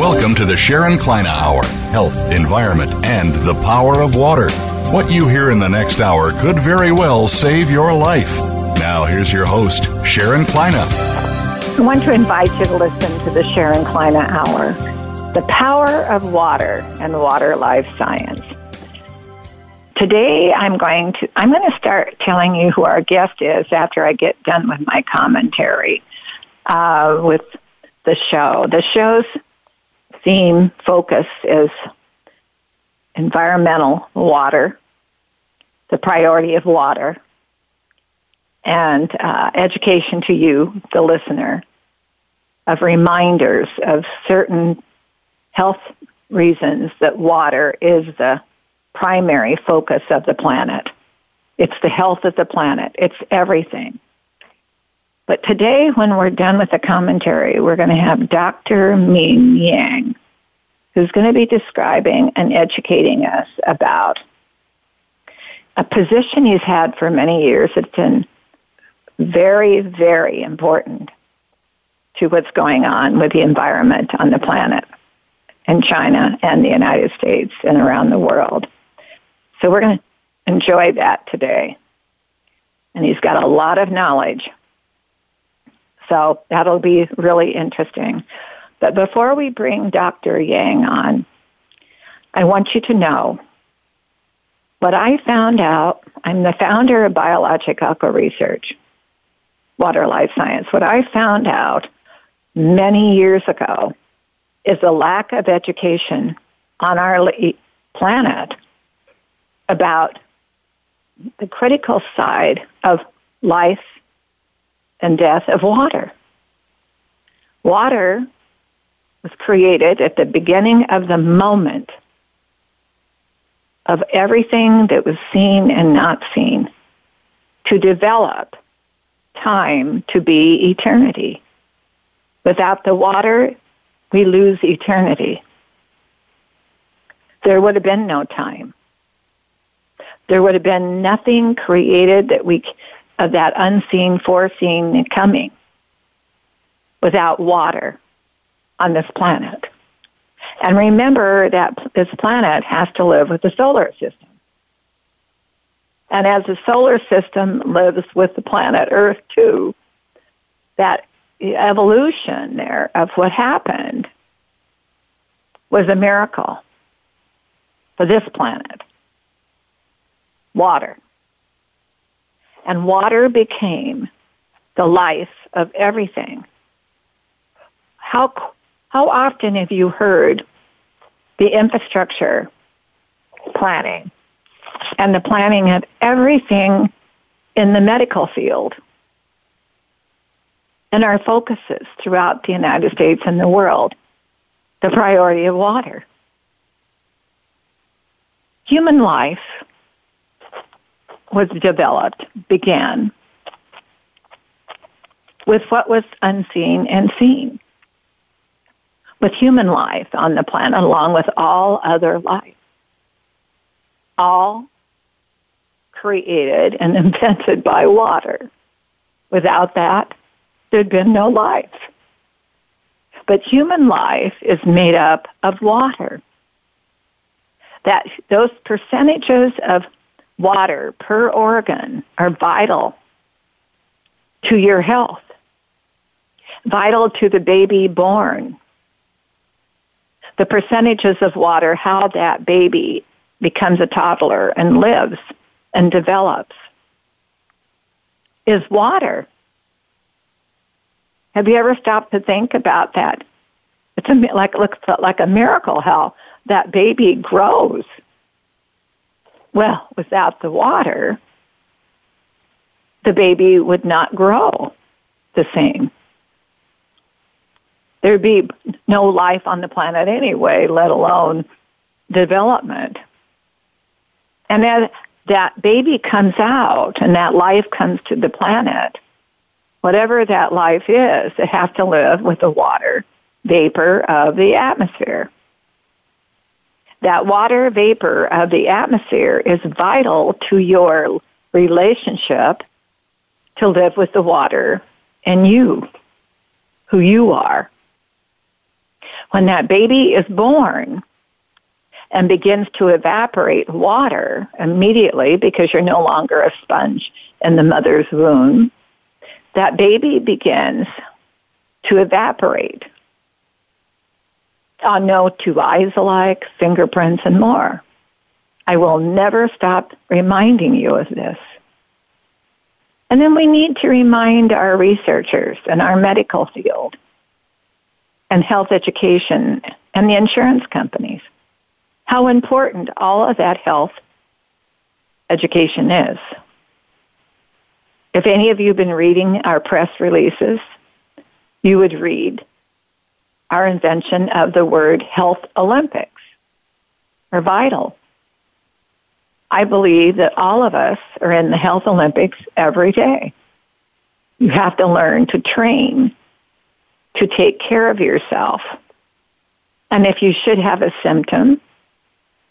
Welcome to the Sharon Kleyne Hour Health, Environment, and the Power of Water. What you hear in the next hour could very well save your life. Now, here's your host, Sharon Kleyne. I want to invite you to listen to the Sharon Kleyne Hour The Power of Water and Water Life Science. Today, I'm going to I'm going to start telling you who our guest is after I get done with my commentary uh, with the show. The show's theme focus is environmental water, the priority of water, and uh, education to you, the listener, of reminders of certain health reasons that water is the primary focus of the planet. It's the health of the planet. It's everything. But today, when we're done with the commentary, we're going to have Dr. Ming Yang, who's going to be describing and educating us about a position he's had for many years that's been very, very important to what's going on with the environment on the planet in China and the United States and around the world. So we're going to enjoy that today. And he's got a lot of knowledge. So that'll be really interesting. But before we bring Dr. Yang on, I want you to know what I found out. I'm the founder of Biologic Aqua Research, Water Life Science. What I found out many years ago is the lack of education on our planet about the critical side of life and death of water. Water was created at the beginning of the moment of everything that was seen and not seen to develop time to be eternity. Without the water, we lose eternity. There would have been no time. There would have been nothing created that we of that unseen, foreseen coming without water on this planet. And remember that this planet has to live with the solar system. And as the solar system lives with the planet Earth too, that evolution there of what happened was a miracle for this planet. Water. And water became the life of everything. How, how often have you heard the infrastructure planning and the planning of everything in the medical field and our focuses throughout the United States and the world, the priority of water. Human life was developed, began with what was unseen and seen. With human life on the planet, along with all other life. All created and invented by water. Without that, there'd been no life. But human life is made up of water. That those percentages of water per organ are vital to your health, vital to the baby born. The percentages of water, how that baby becomes a toddler and lives and develops, is water. Have you ever stopped to think about that? It's a, like looks like a miracle how that baby grows well, without the water, the baby would not grow the same. There'd be no life on the planet anyway, let alone development. And as that baby comes out and that life comes to the planet, whatever that life is, it has to live with the water vapor of the atmosphere that water vapor of the atmosphere is vital to your relationship to live with the water and you, who you are. When that baby is born and begins to evaporate water immediately because you're no longer a sponge in the mother's womb, that baby begins to evaporate on no two eyes alike, fingerprints, and more. I will never stop reminding you of this. And then we need to remind our researchers and our medical field and health education and the insurance companies how important all of that health education is. If any of you have been reading our press releases, you would read our invention of the word health Olympics are vital. I believe that all of us are in the health Olympics every day. You have to learn to train to take care of yourself. And if you should have a symptom,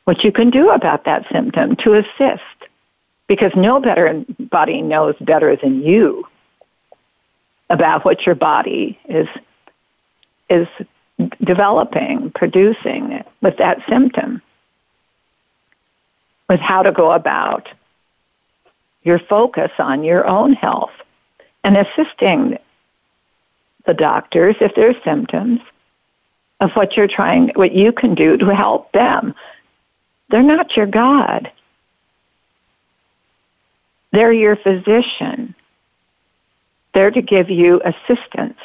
what you can do about that symptom to assist. Because no better body knows better than you about what your body is is developing, producing with that symptom, with how to go about your focus on your own health and assisting the doctors if there's symptoms of what you're trying, what you can do to help them. They're not your God. They're your physician. They're to give you assistance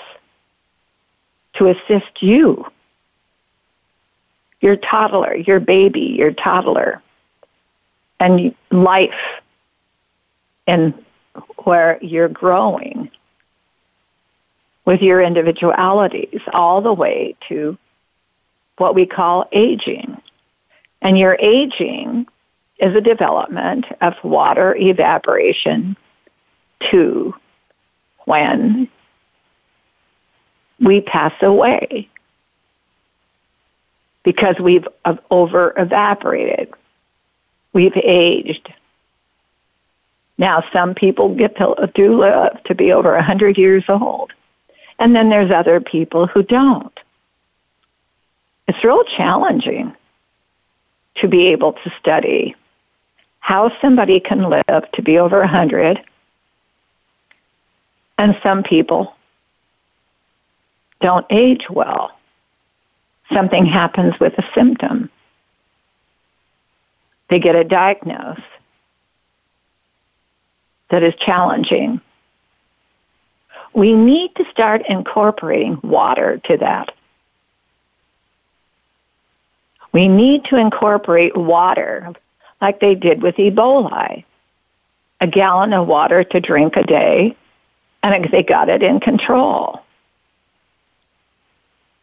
to assist you. Your toddler, your baby, your toddler, and life and where you're growing with your individualities all the way to what we call aging. And your aging is a development of water evaporation to when we pass away because we've over evaporated. We've aged. Now, some people get to do live to be over 100 years old. And then there's other people who don't. It's real challenging to be able to study how somebody can live to be over 100 and some people don't age well. Something happens with a symptom. They get a diagnosis that is challenging. We need to start incorporating water to that. We need to incorporate water like they did with Ebola. A gallon of water to drink a day, and they got it in control.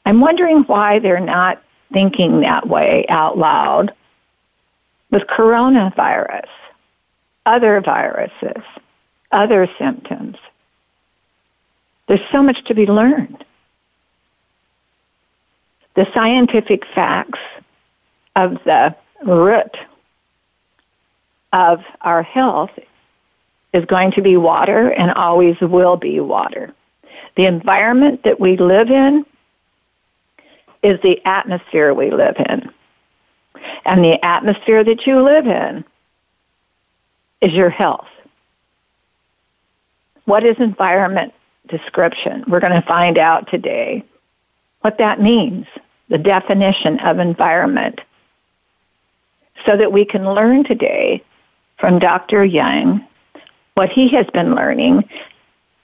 I'm wondering why they're not thinking that way out loud with coronavirus, other viruses, other symptoms. There's so much to be learned. The scientific facts of the root of our health is going to be water and always will be water. The environment that we live in is the atmosphere we live in. And the atmosphere that you live in is your health. What is environment description? We're going to find out today what that means, the definition of environment, so that we can learn today from Dr. Young what he has been learning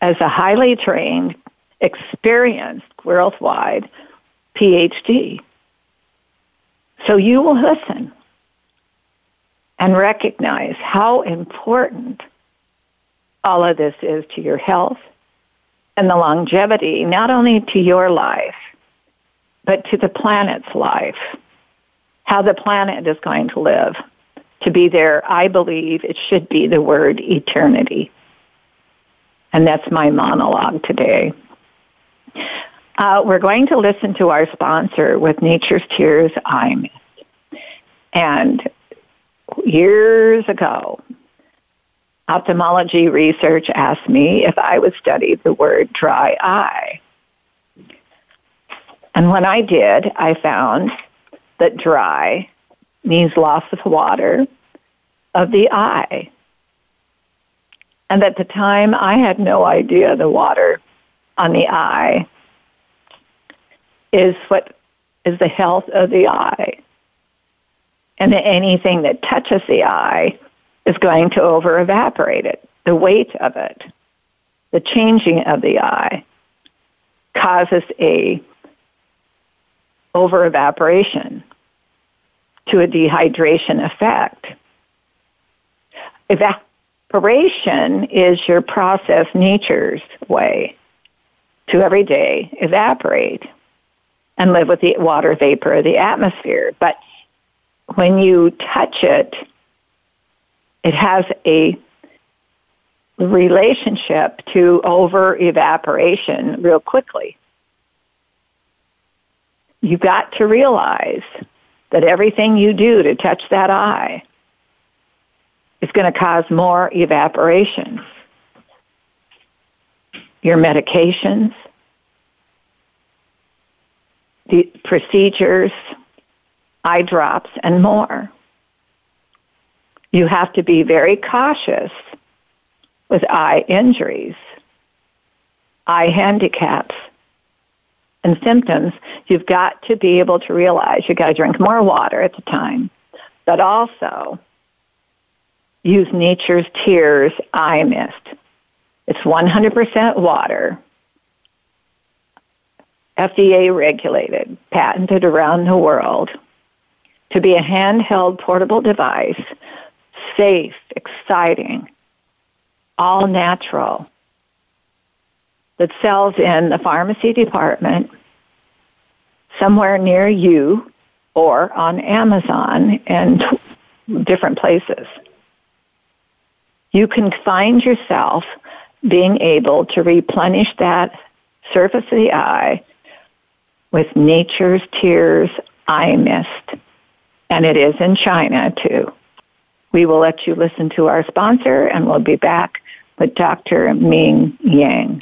as a highly trained, experienced worldwide PhD. So you will listen and recognize how important all of this is to your health and the longevity, not only to your life, but to the planet's life, how the planet is going to live. To be there, I believe it should be the word eternity. And that's my monologue today. Uh, we're going to listen to our sponsor with Nature's Tears Eye Mist. And years ago, ophthalmology research asked me if I would study the word dry eye. And when I did, I found that dry means loss of water of the eye. And at the time, I had no idea the water on the eye is what is the health of the eye. And that anything that touches the eye is going to over evaporate it. The weight of it, the changing of the eye causes a over evaporation to a dehydration effect. Evaporation is your process nature's way to every day evaporate and live with the water vapor of the atmosphere. But when you touch it, it has a relationship to over evaporation real quickly. You've got to realize that everything you do to touch that eye is going to cause more evaporation. Your medications, the procedures, eye drops, and more. You have to be very cautious with eye injuries, eye handicaps, and symptoms. You've got to be able to realize you've got to drink more water at the time, but also use Nature's Tears Eye Mist. It's 100% water FDA regulated, patented around the world, to be a handheld portable device, safe, exciting, all natural, that sells in the pharmacy department somewhere near you or on Amazon and different places. You can find yourself being able to replenish that surface of the eye with Nature's Tears Eye Mist. And it is in China too. We will let you listen to our sponsor and we'll be back with Dr. Ming Yang.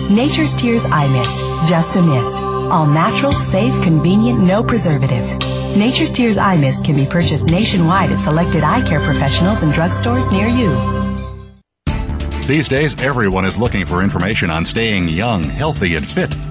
Nature's Tears Eye Mist, just a mist. All natural, safe, convenient, no preservatives. Nature's Tears Eye Mist can be purchased nationwide at selected eye care professionals and drugstores near you. These days, everyone is looking for information on staying young, healthy, and fit.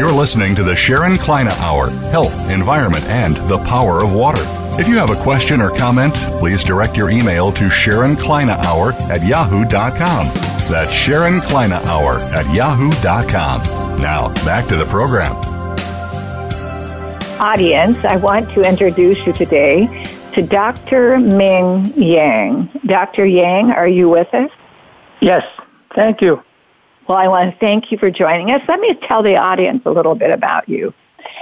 You're listening to the Sharon Kleyne Hour Health, Environment, and the Power of Water. If you have a question or comment, please direct your email to Sharon Hour at yahoo.com. That's Sharon Hour at yahoo.com. Now, back to the program. Audience, I want to introduce you today to Dr. Ming Yang. Dr. Yang, are you with us? Yes, thank you. Well, I want to thank you for joining us. Let me tell the audience a little bit about you,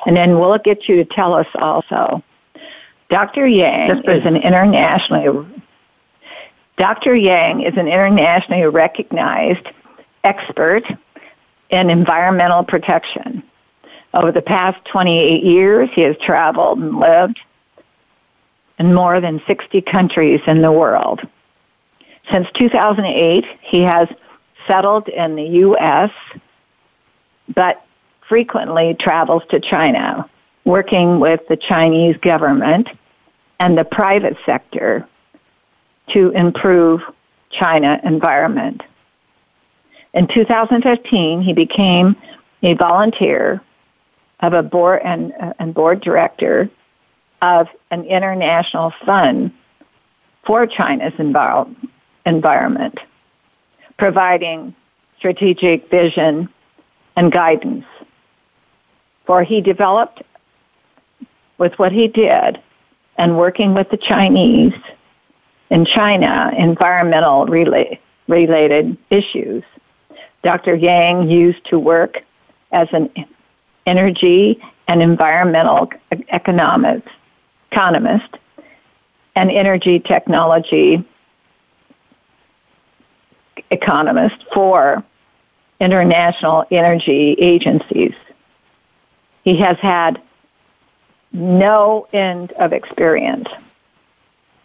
and then we'll get you to tell us also. Dr. Yang is an internationally Dr. Yang is an internationally recognized expert in environmental protection. Over the past 28 years, he has traveled and lived in more than 60 countries in the world. Since 2008, he has settled in the U.S., but frequently travels to China, working with the Chinese government and the private sector to improve China environment. In 2015, he became a volunteer of a board and, and board director of an international fund for China's envir- environment, providing strategic vision and guidance. For he developed, with what he did, and working with the Chinese in China, environmental rela- related issues. Dr. Yang used to work as an energy and environmental economist, economist and energy technology economist for international energy agencies. He has had no end of experience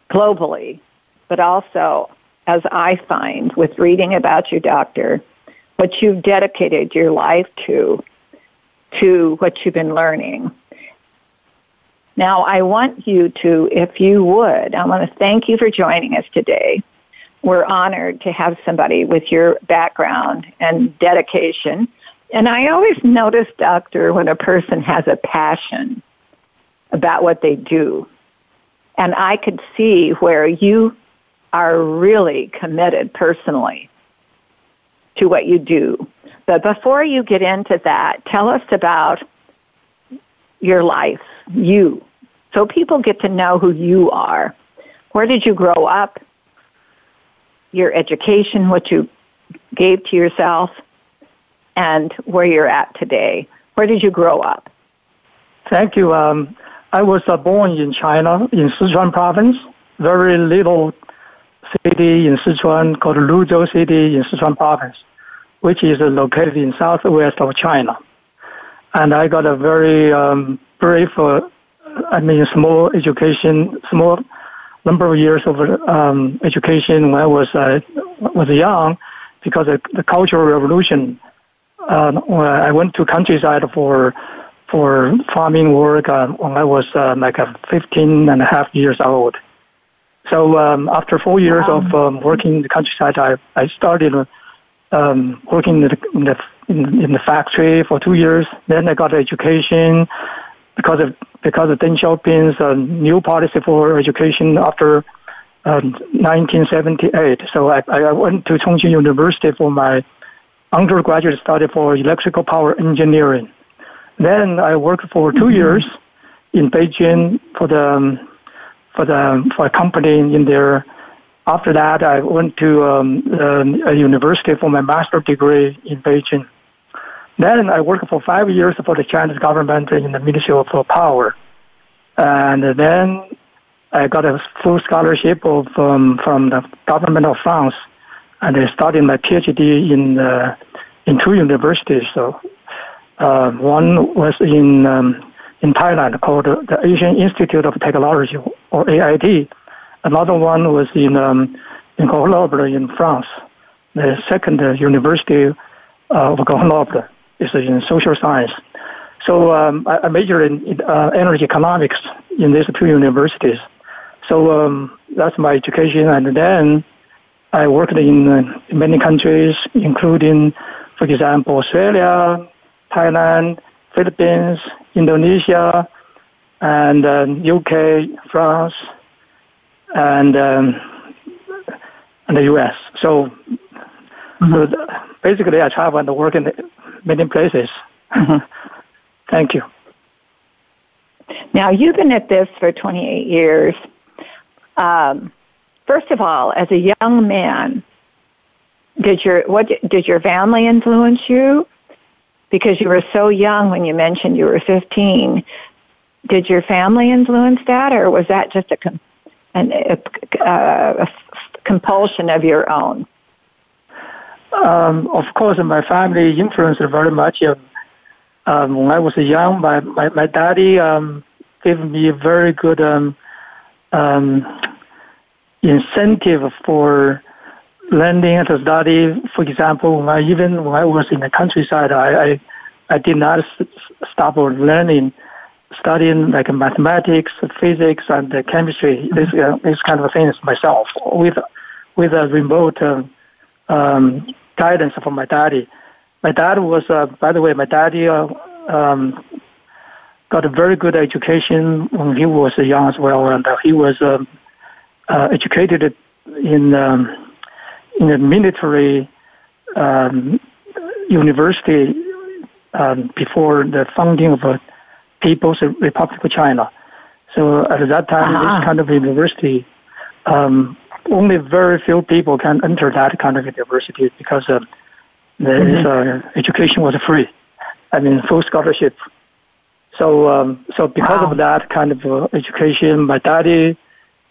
globally, but also, as I find with reading about you, doctor, what you've dedicated your life to, to what you've been learning. Now, I want you to, if you would, I want to thank you for joining us today. We're honored to have somebody with your background and dedication. And I always notice, doctor, when a person has a passion about what they do. And I could see where you are really committed personally to what you do. But before you get into that, tell us about your life, you, so people get to know who you are. Where did you grow up? Your education, what you gave to yourself, and where you're at today. Where did you grow up? Thank you. Um, I was uh, born in China, in Sichuan province, very little city in Sichuan called Luzhou City in Sichuan province, which is located in southwest of China. And I got a very um, brief, uh, I mean, small education, small number of years of um, education when I was uh, was young, because of the Cultural Revolution. Uh, I went to countryside for for farming work uh, when I was uh, like uh, 15 and a half years old. So um, after four years wow. of um, working in the countryside, I, I started um, working in the, in the in, in the factory for two years. Then I got education because of because of Deng Xiaoping's uh, new policy for education after uh, 1978. So I, I went to Chongqing University for my undergraduate study for electrical power engineering. Then I worked for 2 mm-hmm. years in Beijing for the um, for the for a company in there. After that, I went to um, a university for my master's degree in Beijing. Then I worked for five years for the Chinese government in the Ministry of Power, and then I got a full scholarship of um, from the government of France, and I started my PhD in uh, in two universities. So uh, one was in um, in Thailand called the Asian Institute of Technology or AIT. Another one was in um, in Grenoble in France. The second university uh, of Grenoble is in social science. So um, I, I majored in uh, energy economics in these two universities. So um, that's my education, and then I worked in uh, many countries, including, for example, Australia, Thailand, Philippines, Indonesia, and um, UK, France, and um, and the US. So, mm-hmm. basically, I travel and work in many places. Thank you. Now you've been at this for 28 years. Um, first of all, as a young man, did your what did your family influence you? because you were so young when you mentioned you were 15. Did your family influence that, or was that just a, an, a, a, a compulsion of your own? Um, of course, my family influenced very much. Um, when I was young, my my, my daddy um, gave me a very good um, um, incentive for learning and study. For example, when I, even when I was in the countryside, I, I, I did not s- stop learning, studying like mathematics, physics, and chemistry. This uh, this kind of things myself with with a remote um, um, guidance from my daddy. My dad was, uh, by the way, my daddy uh, um, got a very good education when he was young as well, and uh, he was um, uh, educated in um, in a military um, university um, before the founding of the People's Republic of China. So at that time, Ah. this kind of university, um, only very few people can enter that kind of university because uh, the uh, education was free. I mean, full scholarship. So, um, so because Wow. of that kind of uh, education, my daddy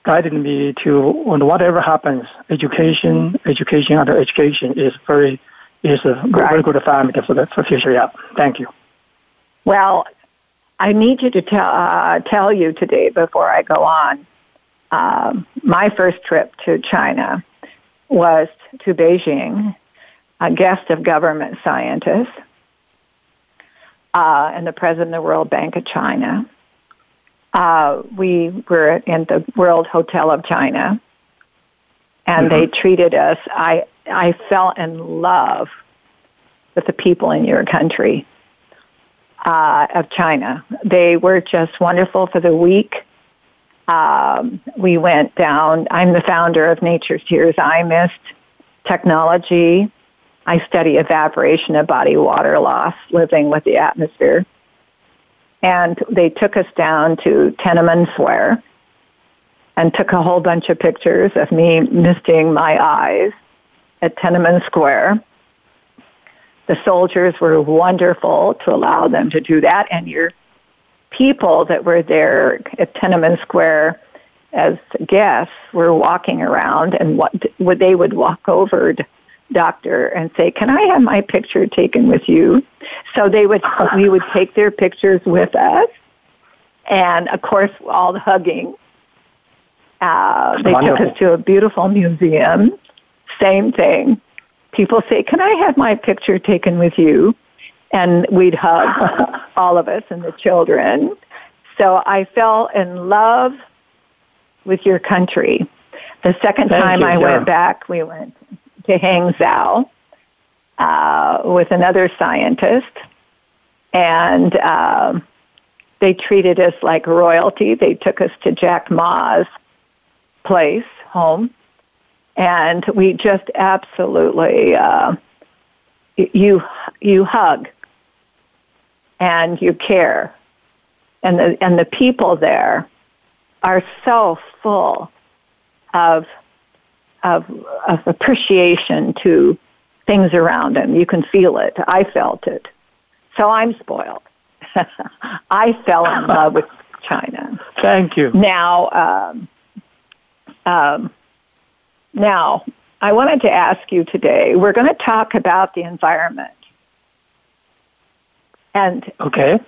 guided me to whatever happens, education, education, and education is very is a very good family for the for future. Yeah, thank you. Well, I need you to tell uh, tell you today before I go on. Um, my first trip to China was to Beijing, a guest of government scientists, uh, and the president of the World Bank of China. Uh, we were in the World Hotel of China, and they treated us. I I fell in love with the people in your country uh, of China. They were just wonderful for the week. Um, we went down. I'm the founder of Nature's Tears Eye Mist Technology. I study evaporation of body water loss, living with the atmosphere. And they took us down to Tiananmen Square and took a whole bunch of pictures of me misting my eyes at Tiananmen Square. The soldiers were wonderful to allow them to do that, and your people that were there at Tiananmen Square as guests were walking around, and what they would walk over to doctor and say, "Can I have my picture taken with you?" So they would we would take their pictures with us, and of course, all the hugging. Uh, they took us to a beautiful museum. Same thing. People say, "Can I have my picture taken with you?" And we'd hug, all of us and the children. So I fell in love with your country. The second Thank time you, I went back, we went to Hangzhou uh, with another scientist, and um, they treated us like royalty. They took us to Jack Ma's place, home, and we just absolutely uh, you you hug and you care, and the and the people there are so full of of of appreciation to things around them. You can feel it. I felt it. So I'm spoiled. I fell in love with China. Thank you. Now, um, um, now, I wanted to ask you today. We're going to talk about the environment, and Okay.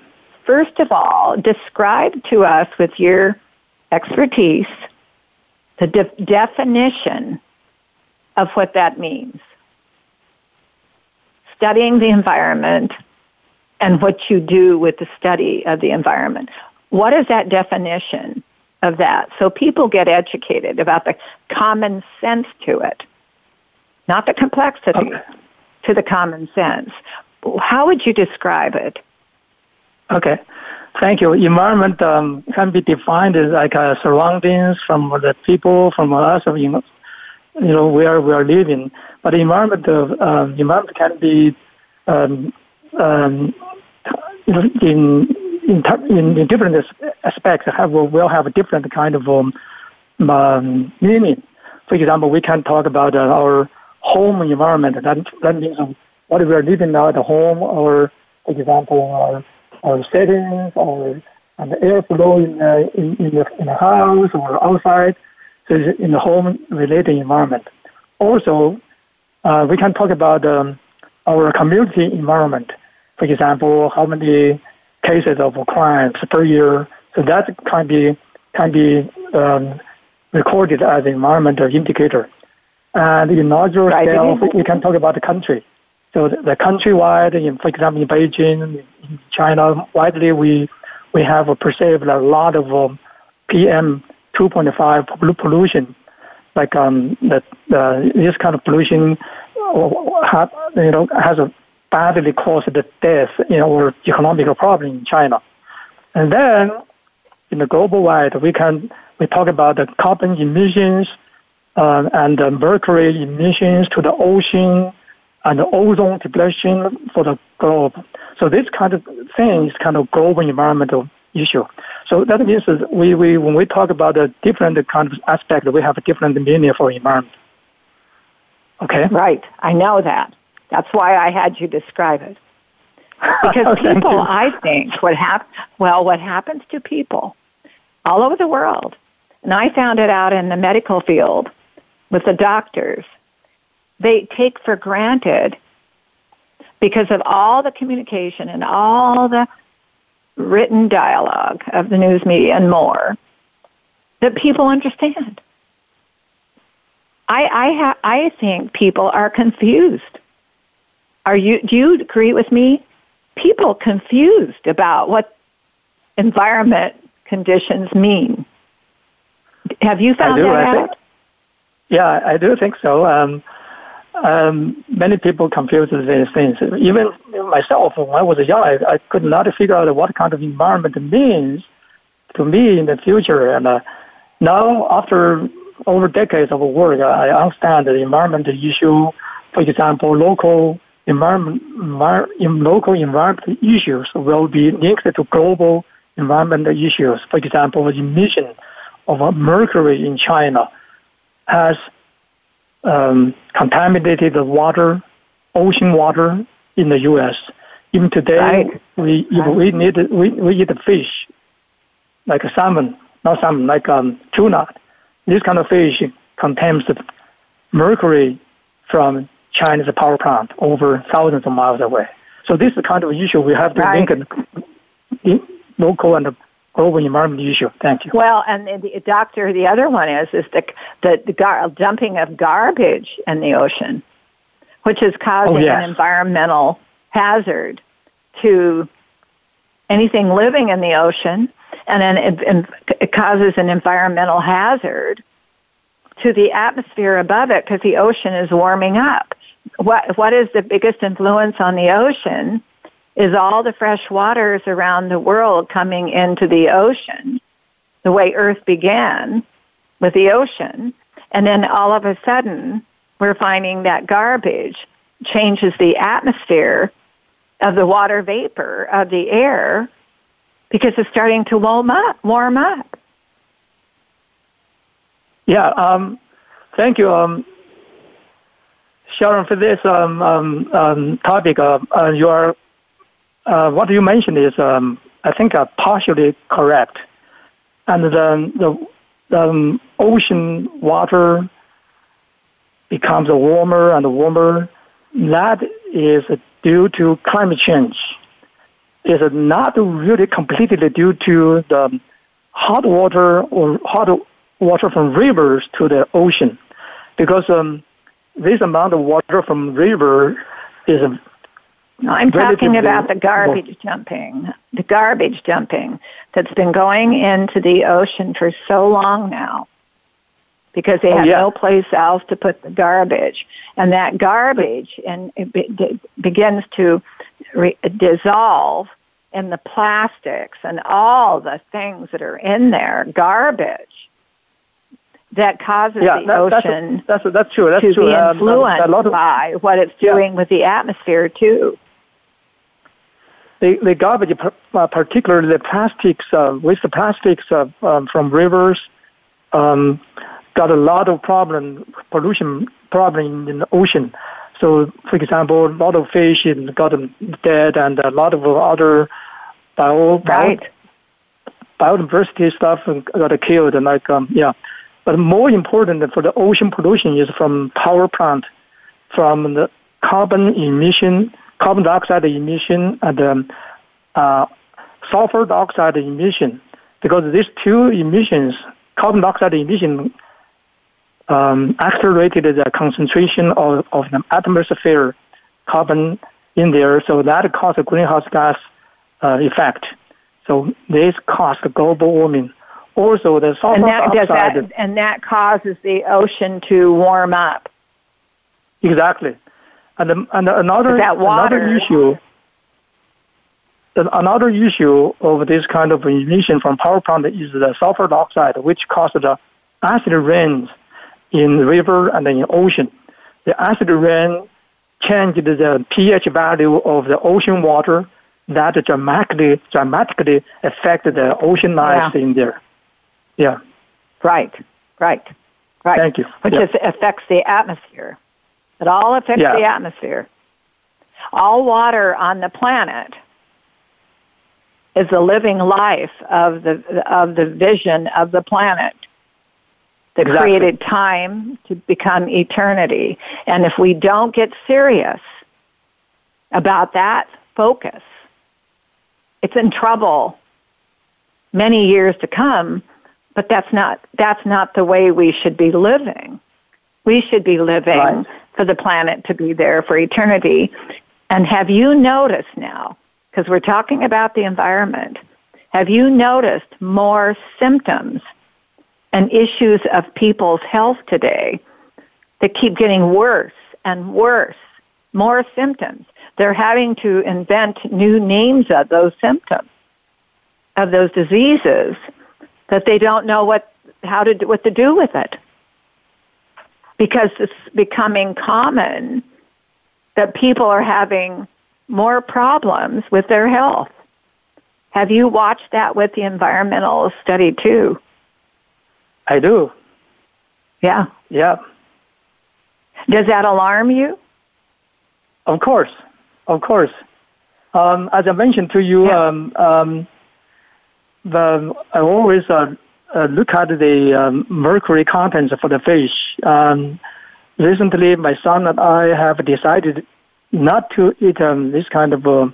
first of all, describe to us with your expertise the de- definition of what that means. Studying the environment and what you do with the study of the environment. What is that definition of that? So people get educated about the common sense to it, not the complexity, Okay. to the common sense. How would you describe it? Okay. Thank you. Environment um, can be defined as like uh, surroundings from the people, from us, you know, you know where we are living. But environment, uh, um, environment can be um, um, in in, in in different aspects have will have a different kind of um, um, meaning. For example, we can talk about uh, our home environment. That that means what we are living now at home, or for example, our our settings, or and the airflow in, uh, in in the in the house or outside. So in the home related environment. Also, uh, we can talk about um, our community environment. For example, how many cases of crimes per year. So that can be can be um, recorded as an environmental indicator. And in larger Right. scale, we can talk about the country. So the, the countrywide, in, for example, in Beijing, in China, widely we we have perceived a lot of um, PM 2.5 pollution, like um, uh, this kind of pollution, uh, have, you know, has a badly caused the death, you know, or economic problem in China. And then in the global wide, we can we talk about the carbon emissions um, and the mercury emissions to the ocean and the ozone depletion for the globe. So this kind of thing is kind of global environmental issue. So that means that we, we when we talk about the different kind of aspect, we have a different meaning for environment. Okay. Right. I know that. That's why I had you describe it. Because people. I think, what hap- well, what happens to people all over the world, and I found it out in the medical field with the doctors, they take for granted because of all the communication and all the written dialogue of the news media and more that people understand. I I ha- I think people are confused. Are you do you agree with me? People confused about what environment conditions mean. Have you found do, that I out? think. Yeah, I do think so. Um, um, many people confuse these things. Even myself, when I was young, I, I could not figure out what kind of environment means to me in the future. And uh, now, after over decades of work, I understand the environment issue. For example, local environment, local environment issues will be linked to global environmental issues. For example, the emission of mercury in China has um, contaminated the water, ocean water in the U.S. Even today, Right. we if we need we we eat fish like salmon, not salmon, like um, tuna. This kind of fish contains the mercury from China's power plant over thousands of miles away. So this is the kind of issue we have to Right. link in local and global environment issue. Thank you. Well, and the, the doctor, the other one is is the the, the gar- dumping of garbage in the ocean, which is causing Oh, yes. an environmental hazard to anything living in the ocean, and then it, and it causes an environmental hazard to the atmosphere above it because the ocean is warming up. What what is the biggest influence on the ocean? Is all the fresh waters around the world coming into the ocean, the way Earth began with the ocean. And then all of a sudden, we're finding that garbage changes the atmosphere of the water vapor of the air because it's starting to warm up. Warm up. Yeah, um, thank you, um, Sharon, for this um, um, um, topic. Uh, uh, you are, uh, what you mentioned is, um, I think, uh, partially correct. And the, the, um, ocean water becomes warmer and warmer. That is due to climate change. It's not really completely due to the hot water or hot water from rivers to the ocean, because um, this amount of water from river is No, I'm talking about the garbage dumping, the garbage dumping that's been going into the ocean for so long now because they Oh, have yeah. no place else to put the garbage. And that garbage and it be, begins to re- dissolve in the plastics and all the things that are in there, garbage that causes yeah. the That, that's, ocean that's that's true. That's to true. be Um, influenced a lot of by what it's Yeah. doing with the atmosphere too. The, the garbage, uh, particularly the plastics, uh, waste plastics uh, um, from rivers, um, got a lot of problem, pollution problem in the ocean. So, for example, a lot of fish got dead, and a lot of other bio, Right. biodiversity stuff got killed. And like, um, yeah. But more important for the ocean pollution is from power plant, from the carbon emission, carbon dioxide emission, and um, uh, sulfur dioxide emission. Because these two emissions, carbon dioxide emission um, accelerated the concentration of, of the atmosphere carbon in there, so that caused a greenhouse gas uh, effect. So this causes global warming. Also, the sulfur and that, dioxide. that, and that causes the ocean to warm up. Exactly. And, and another, another issue, another issue of this kind of emission from power plant is the sulfur dioxide, which causes the acid rains in the river and in ocean. The acid rain changed the pH value of the ocean water that dramatically, dramatically affected the ocean life Yeah. in there. Yeah. Right, right, right. Thank you. Which Yeah. is, affects the atmosphere. It all affects Yeah. the atmosphere. All water on the planet is the living life of the of the vision of the planet that Exactly. created time to become eternity. And if we don't get serious about that focus, it's in trouble many years to come, but that's not that's not the way we should be living. We should be living Right. For the planet to be there for eternity. And have you noticed now, because we're talking about the environment, have you noticed more symptoms and issues of people's health today that keep getting worse and worse, more symptoms? They're having to invent new names of those symptoms, of those diseases, that they don't know what how to what to do with it because it's becoming common that people are having more problems with their health. Have you watched that with the environmental study too? I do. Yeah. Yeah. Does that alarm you? Of course, of course. Um, as I mentioned to you, Yeah. um, um, the, I always uh, uh, look at the um, mercury contents for the fish. Um, recently, my son and I have decided not to eat um, this kind of uh,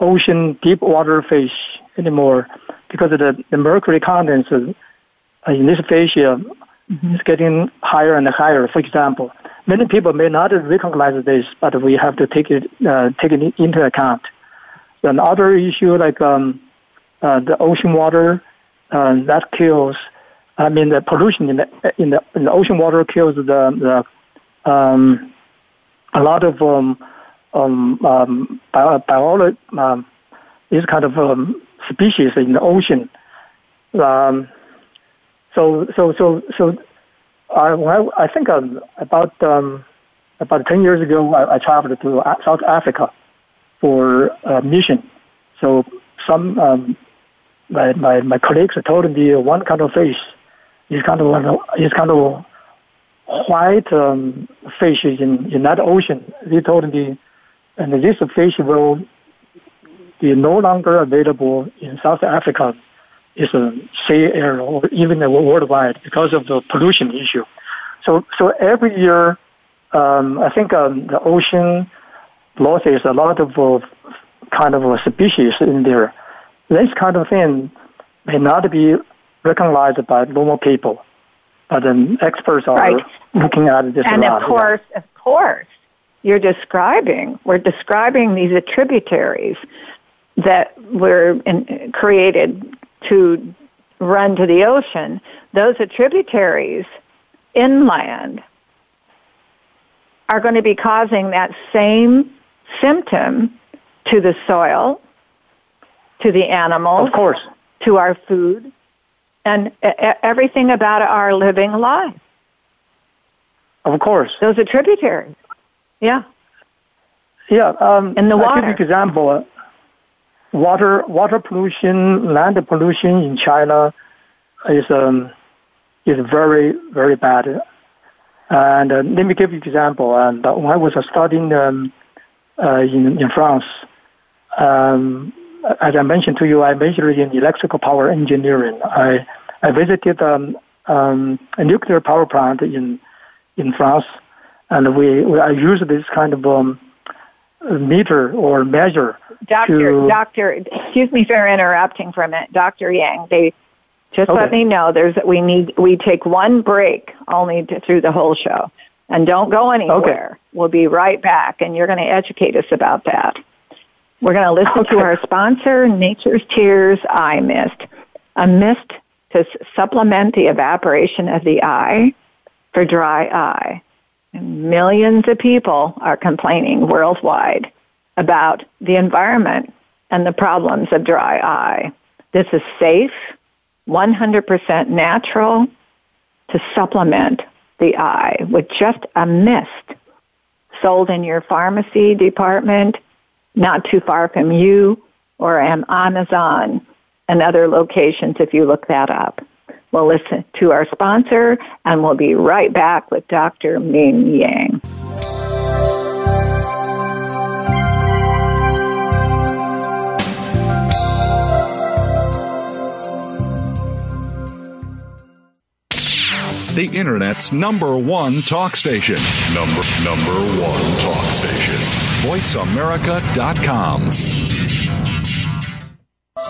ocean deep water fish anymore because of the, the mercury contents in this fish uh, is getting higher and higher. For example, many people may not recognize this, but we have to take it uh, take it into account. Another issue like um, uh, the ocean water uh, that kills. I mean, the pollution in the in the, in the ocean water kills the the um, a lot of um, um, um, bio, um, this kind of um, species in the ocean. Um, so so so so I well, I think um, about um, about ten years ago I, I traveled to South Africa for a mission. So some um, my, my my colleagues told me one kind of fish is kind of is kind of white um, fish in in that ocean. They told me, and this fish will be no longer available in South Africa is a sea air or even worldwide because of the pollution issue. So, so every year, um, I think um, the ocean loses a lot of uh, kind of uh, species in there. This kind of thing may not be recognized by normal people, but um, experts are Right. looking at this and around. of course, of course, you're describing, we're describing these tributaries that were in, created to run to the ocean. Those are tributaries inland are going to be causing that same symptom to the soil, to the animals, Of course, to our food, and everything about our living life. of course. Those are tributaries. Yeah. Yeah, um, In the I give water. you example. uh, Water, water pollution, land pollution in China is um, is very very bad. And uh, let me give you an example. And uh, when I was studying um, uh, in in France, um, as I mentioned to you, I majored in electrical power engineering. I I visited um, um, a nuclear power plant in in France, and we, we I used this kind of um, meter or measure Doctor, to- doctor, excuse me for interrupting for a minute. Dr. Yang, they Just Okay. let me know. There's we need we take one break only to, through the whole show, and don't go anywhere. We'll be right back, and you're going to educate us about that. We're going to listen to our sponsor, Nature's Tears Eye Mist, a mist to supplement the evaporation of the eye for dry eye. And millions of people are complaining worldwide about the environment and the problems of dry eye. This is safe, 100% natural to supplement the eye with just a mist sold in your pharmacy department, not too far from you, or on Amazon and other locations if you look that up. We'll listen to our sponsor and we'll be right back with Dr. Ming Yang. The Internet's number one talk station. Number, number one talk station. VoiceAmerica.com.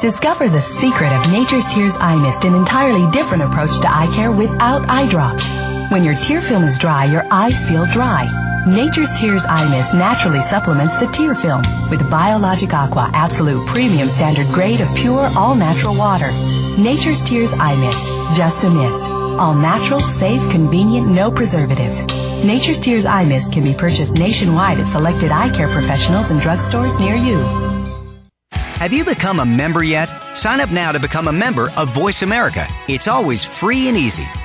Discover the secret of Nature's Tears Eye Mist, an entirely different approach to eye care without eye drops. When your tear film is dry, your eyes feel dry. Nature's Tears Eye Mist naturally supplements the tear film with Biologic Aqua Absolute Premium Standard Grade of pure, all natural water. Nature's Tears Eye Mist, just a mist. All natural, safe, convenient, no preservatives. Nature's Tears Eye Mist can be purchased nationwide at selected eye care professionals and drugstores near you. Have you become a member yet? Sign up now to become a member of Voice America. It's always free and easy.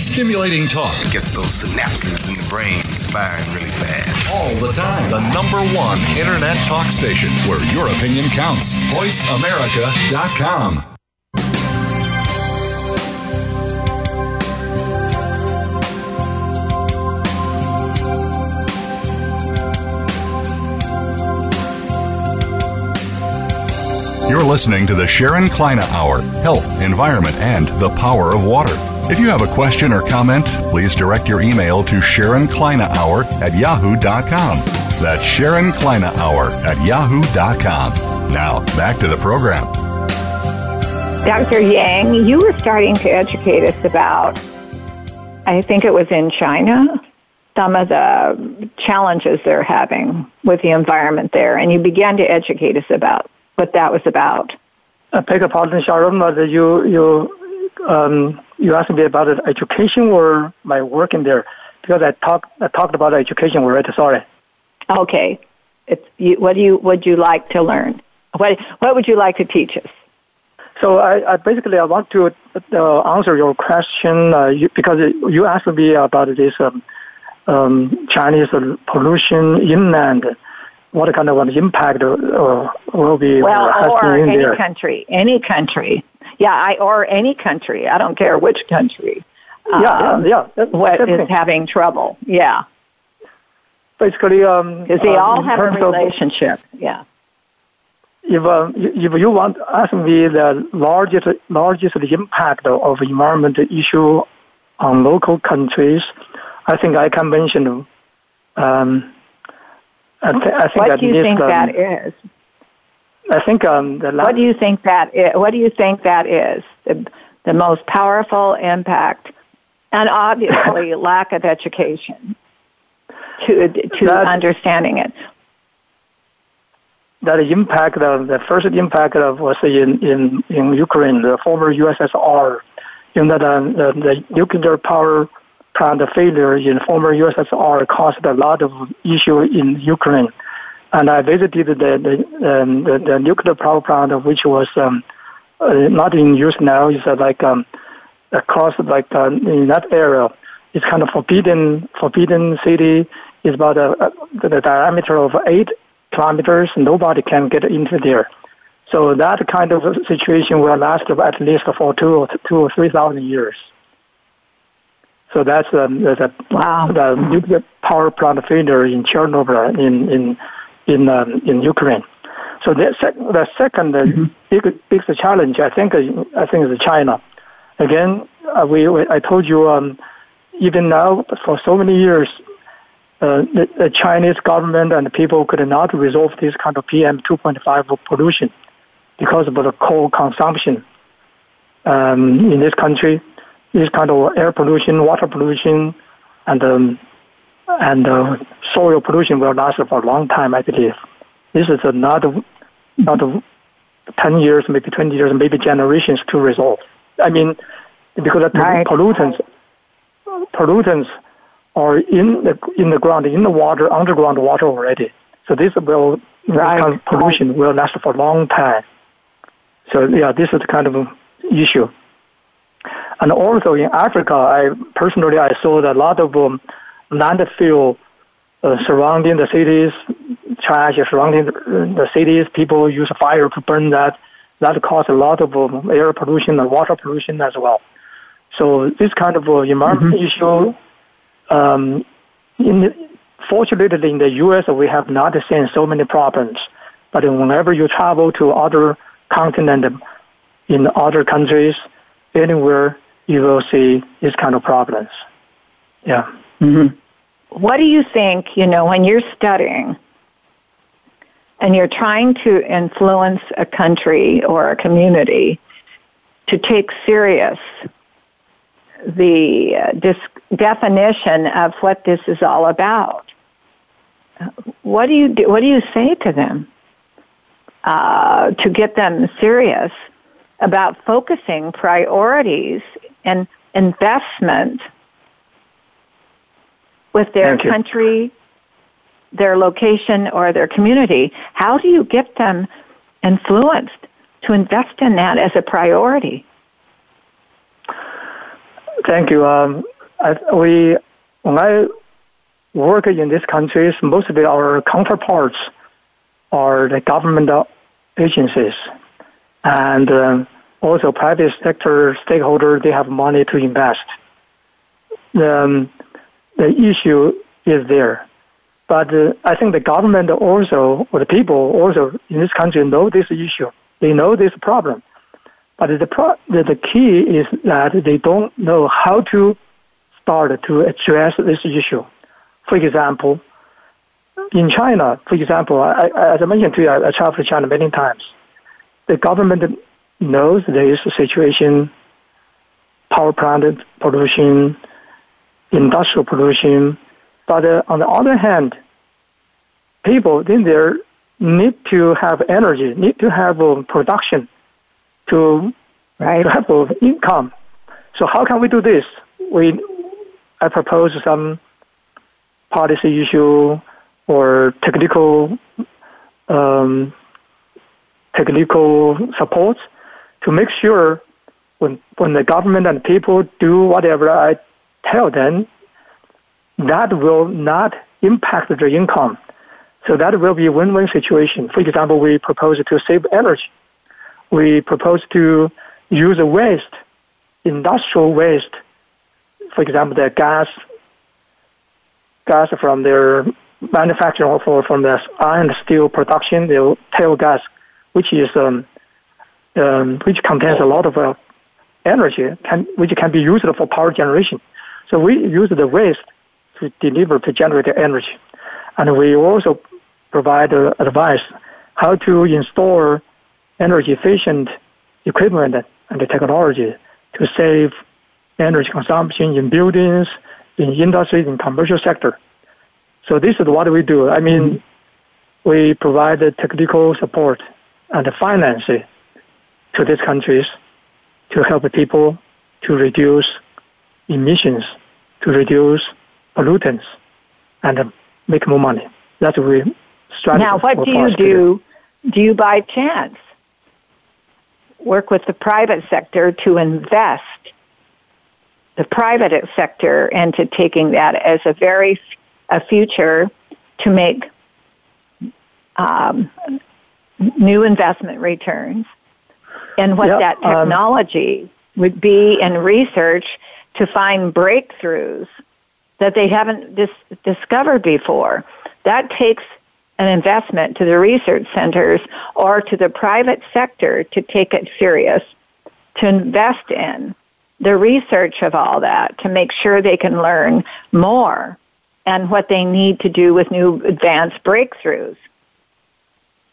Stimulating talk Gets those synapses in the brain firing really fast. all the time. The number one Internet talk station where your opinion counts. VoiceAmerica.com. You're listening to the Sharon Kleyne Hour Health, Environment, and the Power of Water. If you have a question or comment, please direct your email to Sharon Kleyne Hour at yahoo.com. That's Sharon Kleyne Hour at yahoo.com. Now, back to the program. Dr. Yang, you were starting to educate us about, I think it was in China, some of the challenges they're having with the environment there, and you began to educate us about what that was about. I beg your pardon, Sharon, but you you um, you asked me about education or my work in there because I talked I talked about education already. Sorry. Okay, it's, you, what do you would you like to learn? What what would you like to teach us? So I, I basically I want to uh, answer your question uh, you, because you asked me about this um, um, Chinese pollution inland. What kind of an impact uh, will be Well, or any there? country, any country. Yeah, I or any country. I don't care which country. Yeah, yeah, um, yeah. What same is having trouble? Yeah, basically um, because they uh, all have a terms of- relationship. Yeah. if uh, if you want to ask me the largest largest impact of environment issue on local countries, I think I can mention. Um, I, th- I think What do you least, think um, that is? I think um, the What do you think that is? What do you think that is? The, the most powerful impact, and obviously lack of education to to That- understanding it. that impact of the first impact of was in in in Ukraine, the former USSR, in that uh, the, the nuclear power plant failure in former USSR caused a lot of issue in Ukraine. And I visited the the, um, the, the nuclear power plant, which was um, uh, not in use now. It's uh, like um, across like uh, in that area. It's kind of forbidden forbidden city. It's about uh, uh, the diameter of eight kilometers. Nobody can get into there. So that kind of situation will last at least for two or two or three thousand years. So that's um, the, wow. the nuclear power plant failure in Chernobyl in in in um, in Ukraine. So the, sec- the 2nd mm-hmm. big biggest challenge I think I think is China. Again, uh, we, we, I told you um, even now for so many years. Uh, the, the Chinese government and people could not resolve this kind of PM 2.5 pollution because of the coal consumption um, in this country this kind of air pollution, water pollution, and um, and uh, soil pollution will last for a long time, I believe. This is another, another 10 years, maybe 20 years, maybe generations to resolve. I mean, because the right. pollutants, pollutants are in the, in the ground, in the water, underground water already. So this will, right. kind of pollution will last for a long time. So yeah, this is the kind of issue. And also in Africa, I personally I saw that a lot of um, landfill uh, surrounding the cities, trash surrounding the cities. People use fire to burn that. That causes a lot of um, air pollution and water pollution as well. So this kind of uh, environmental mm-hmm. issue, um, in, fortunately in the U.S. we have not seen so many problems. But whenever you travel to other continents, in other countries, anywhere you will see these kind of problems. Yeah. Mm-hmm. What do you think, you know, when you're studying and you're trying to influence a country or a community to take serious the uh, dis- definition of what this is all about? What do you do, what do you say to them uh, to get them serious about focusing priorities and investment with their country, their location, or their community, how do you get them influenced to invest in that as a priority? Thank you. Um, I, we, when I work in these countries, mostly our counterparts are the government agencies, and um, also private sector stakeholders, they have money to invest. Um, the issue is there. But uh, I think the government also, or the people also in this country know this issue. They know this problem. But the, pro- the, the key is that they don't know how to start to address this issue. For example, in China, for example, I, I, as I mentioned to you, I, I traveled to China many times. The government knows there is a situation, power plant pollution, industrial pollution, but uh, on the other hand, people in there need to have energy, need to have uh, production to, right. to have uh, income. So how can we do this? We, I propose some policy issue or technical um, technical support to make sure when when the government and people do whatever I tell them, that will not impact their income. So that will be a win-win situation. For example, we propose to save energy. We propose to use waste, industrial waste, for example, the gas, gas from their manufacturing or from the iron and steel production, the tail gas, which is um, um, which contains a lot of uh, energy, can, which can be used for power generation. So we use the waste to deliver to generate energy, and we also provide uh, advice how to install energy efficient equipment and technology to save energy consumption in buildings, in industry, in commercial sector. So this is what we do. I mean, we provide technical support and financing to these countries to help people to reduce emissions, to reduce pollutants, and make more money. That's what we strategy. Now, what do you do? Do you by chance work with the private sector to invest the private sector into taking that as a very a future to make um, new investment returns and what that um, technology um, would be in research to find breakthroughs that they haven't dis- discovered before. That takes an investment to the research centers or to the private sector to take it serious, to invest in the research of all that, to make sure they can learn more and what they need to do with new advanced breakthroughs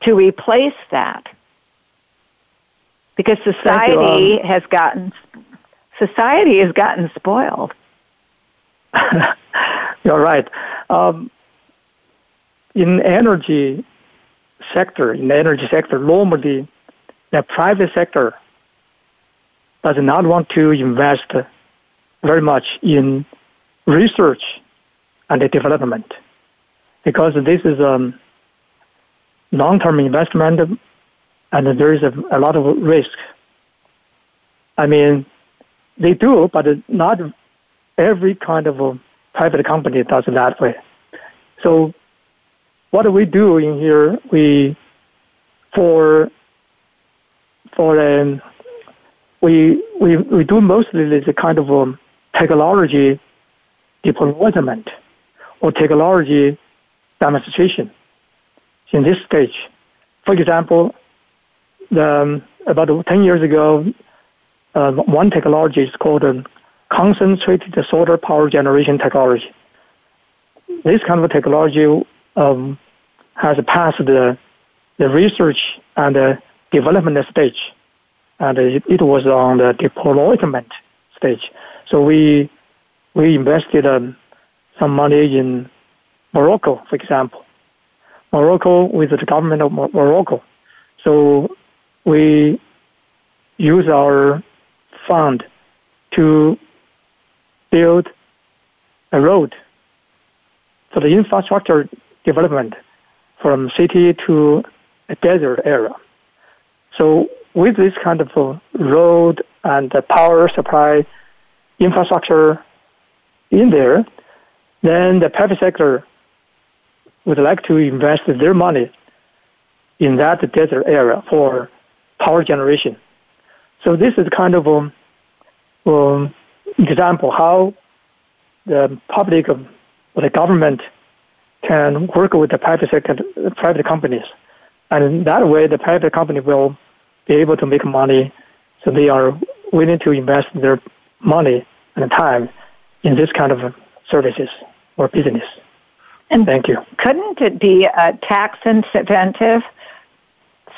to replace that. Because society has gotten society has gotten spoiled. You're right. Um, in energy sector, in the energy sector, normally the private sector does not want to invest very much in research and development because this is a um, long-term investment and there is a, a lot of risk. I mean, they do, but not every kind of private company does it that way. So what we do in here? We for for um, we we we do mostly the kind of um, technology deployment or technology demonstration in this stage. For example, the, about 10 years ago, uh, one technology is called concentrated solar power generation technology. This kind of technology um, has passed the, the research and the development stage, and it, it was on the deployment stage. So we we invested um, some money in Morocco, for example. Morocco with the government of Morocco. So we use our fund to build a road for the infrastructure development from city to a desert area. So with this kind of road and power supply infrastructure in there, then the private sector would like to invest their money in that desert area for power generation. So this is kind of um, um, example how the public or the government can work with the private sector, private companies, and that way the private company will be able to make money. So they are willing to invest their money and time in this kind of services or business. And Thank you. Couldn't it be a tax incentive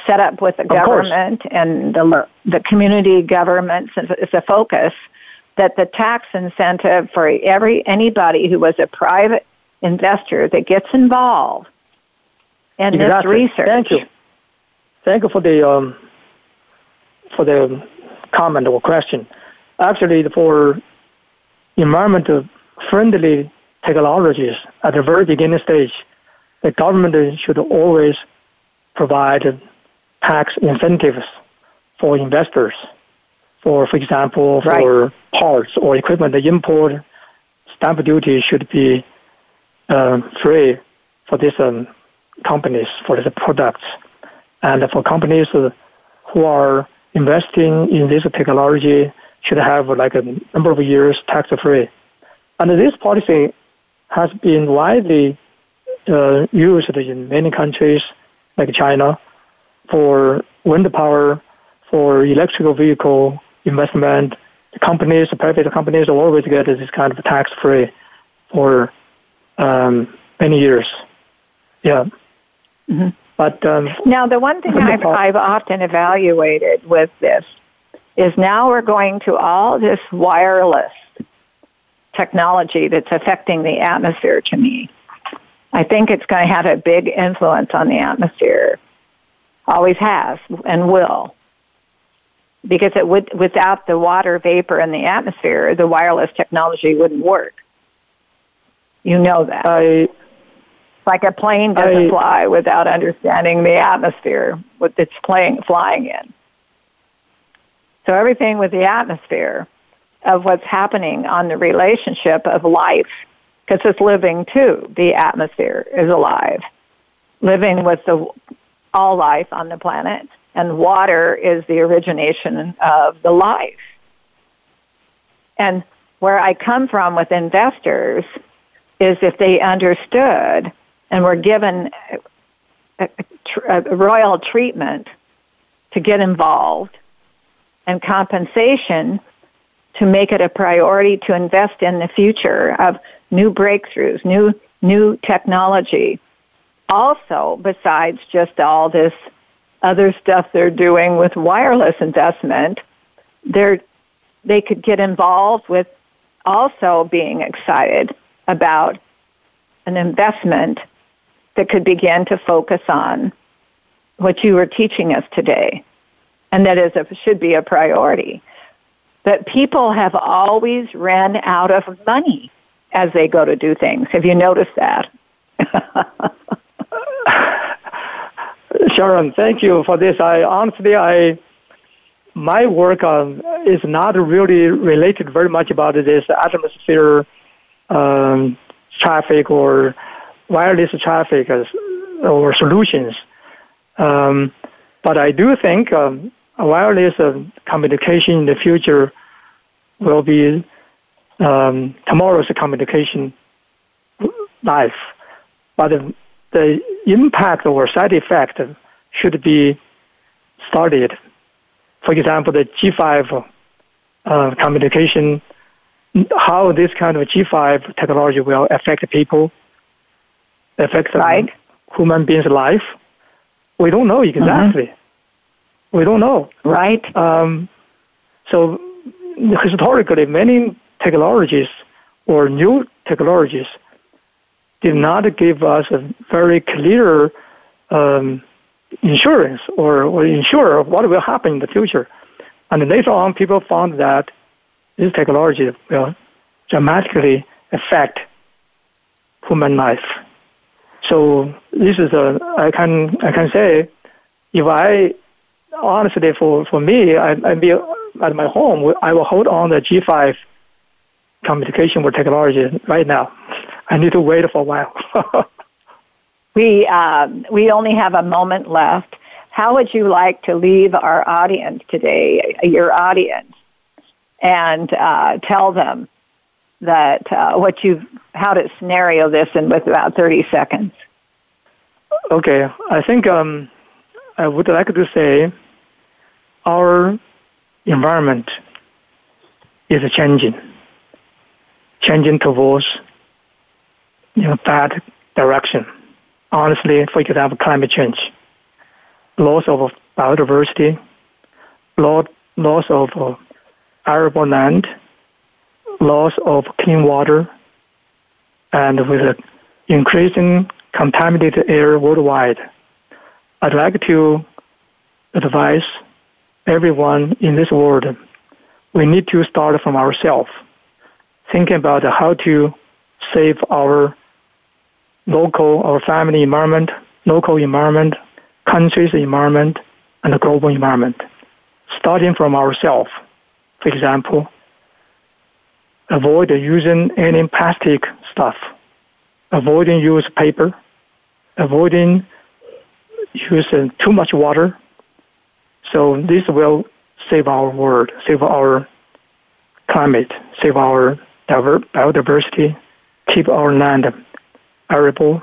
set up with the government and the the community governments as a focus that the tax incentive for every anybody who was a private investor that gets involved in exactly. this research. Thank you. Thank you for the um, for the comment or question. Actually, for environmental friendly technologies at the very beginning stage, the government should always provide tax incentives for investors. For, for example, for right. parts or equipment import, stamp duty should be uh, free for these um, companies, for the products. And for companies who are investing in this technology should have like a number of years tax free. And this policy has been widely uh, used in many countries like China for wind power, for electrical vehicle investment. The companies, the private companies will always get this kind of tax free for um, many years. Yeah. Mm-hmm. But um, now the one thing I've, I've often evaluated with this is now we're going to all this wireless technology that's affecting the atmosphere to me. I think it's going to have a big influence on the atmosphere. Always has and will. Because it would, without the water vapor in the atmosphere, the wireless technology wouldn't work. You know that. I, like a plane doesn't I, fly without understanding the atmosphere what it's playing, flying in. So everything with the atmosphere of what's happening on the relationship of life, because it's living too. The atmosphere is alive, living with the all life on the planet, and water is the origination of the life. And where I come from with investors is if they understood and were given a, a, a royal treatment to get involved and compensation to make it a priority to invest in the future of new breakthroughs, new new technology. Also, besides just all this other stuff they're doing with wireless investment, they're they could get involved with also being excited about an investment that could begin to focus on what you were teaching us today, and that is a, should be a priority. But people have always ran out of money as they go to do things. Have you noticed that? Sharon, thank you for this. I honestly, I my work um, is not really related very much about this atmosphere um, traffic or wireless traffic or solutions. Um, but I do think um, wireless uh, communication in the future will be um, tomorrow's communication life. But the impact or side effect should be studied. For example, the G5 uh, communication, how this kind of G5 technology will affect people, affect right. human beings' life. We don't know exactly. Mm-hmm. We don't know. Right. Um, so historically, many technologies or new technologies did not give us a very clear um, insurance or, or ensure what will happen in the future. And later on, people found that this technology will dramatically affect human life. So this is a I can I can say if I honestly for for me I I be at my home I will hold on the G5 communication with technology right now. I need to wait for a while. we uh, we only have a moment left. How would you like to leave our audience today, your audience, and uh, tell them that uh, what you how to scenario this in with about thirty seconds? Okay, I think um, I would like to say our environment is changing changing towards know, bad direction. Honestly, for example, climate change, loss of biodiversity, loss, of arable land, loss of clean water, and with increasing contaminated air worldwide, I'd like to advise everyone in this world we need to start from ourselves thinking about how to save our local, or family environment, local environment, country's environment, and the global environment, starting from ourselves. For example, avoid using any plastic stuff, avoiding use paper, avoiding using too much water. So this will save our world, save our climate, save our biodiversity, keep our land arable.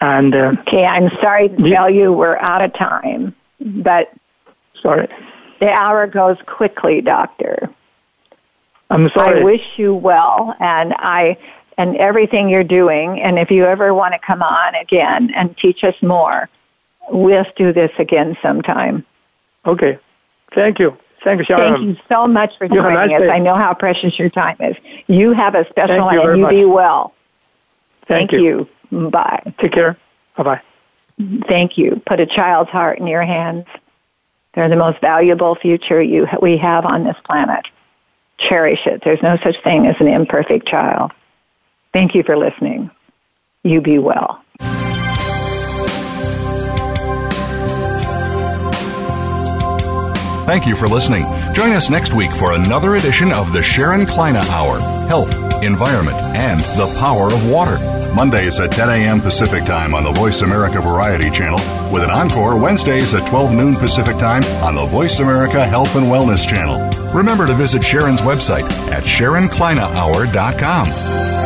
And uh, okay, I'm sorry to tell you we're out of time, but sorry, the hour goes quickly, Doctor. I'm sorry. I wish you well, and I and everything you're doing. And if you ever want to come on again and teach us more, let's do this again sometime. Okay, thank you. Thank you, Sharon. Thank you so much for joining nice us. Day. I know how precious your time is. You have a special Thank and you, you be well. Thank, Thank you. you. Bye. Take care. Bye bye. Thank you. Put a child's heart in your hands. They're the most valuable future you we have on this planet. Cherish it. There's no such thing as an imperfect child. Thank you for listening. You be well. Thank you for listening. Join us next week for another edition of the Sharon Kleyne Hour Health, Environment, and the Power of Water. Mondays at 10 a.m. Pacific Time on the Voice America Variety Channel, with an encore Wednesdays at 12 noon Pacific Time on the Voice America Health and Wellness Channel. Remember to visit Sharon's website at SharonKleynehour.com.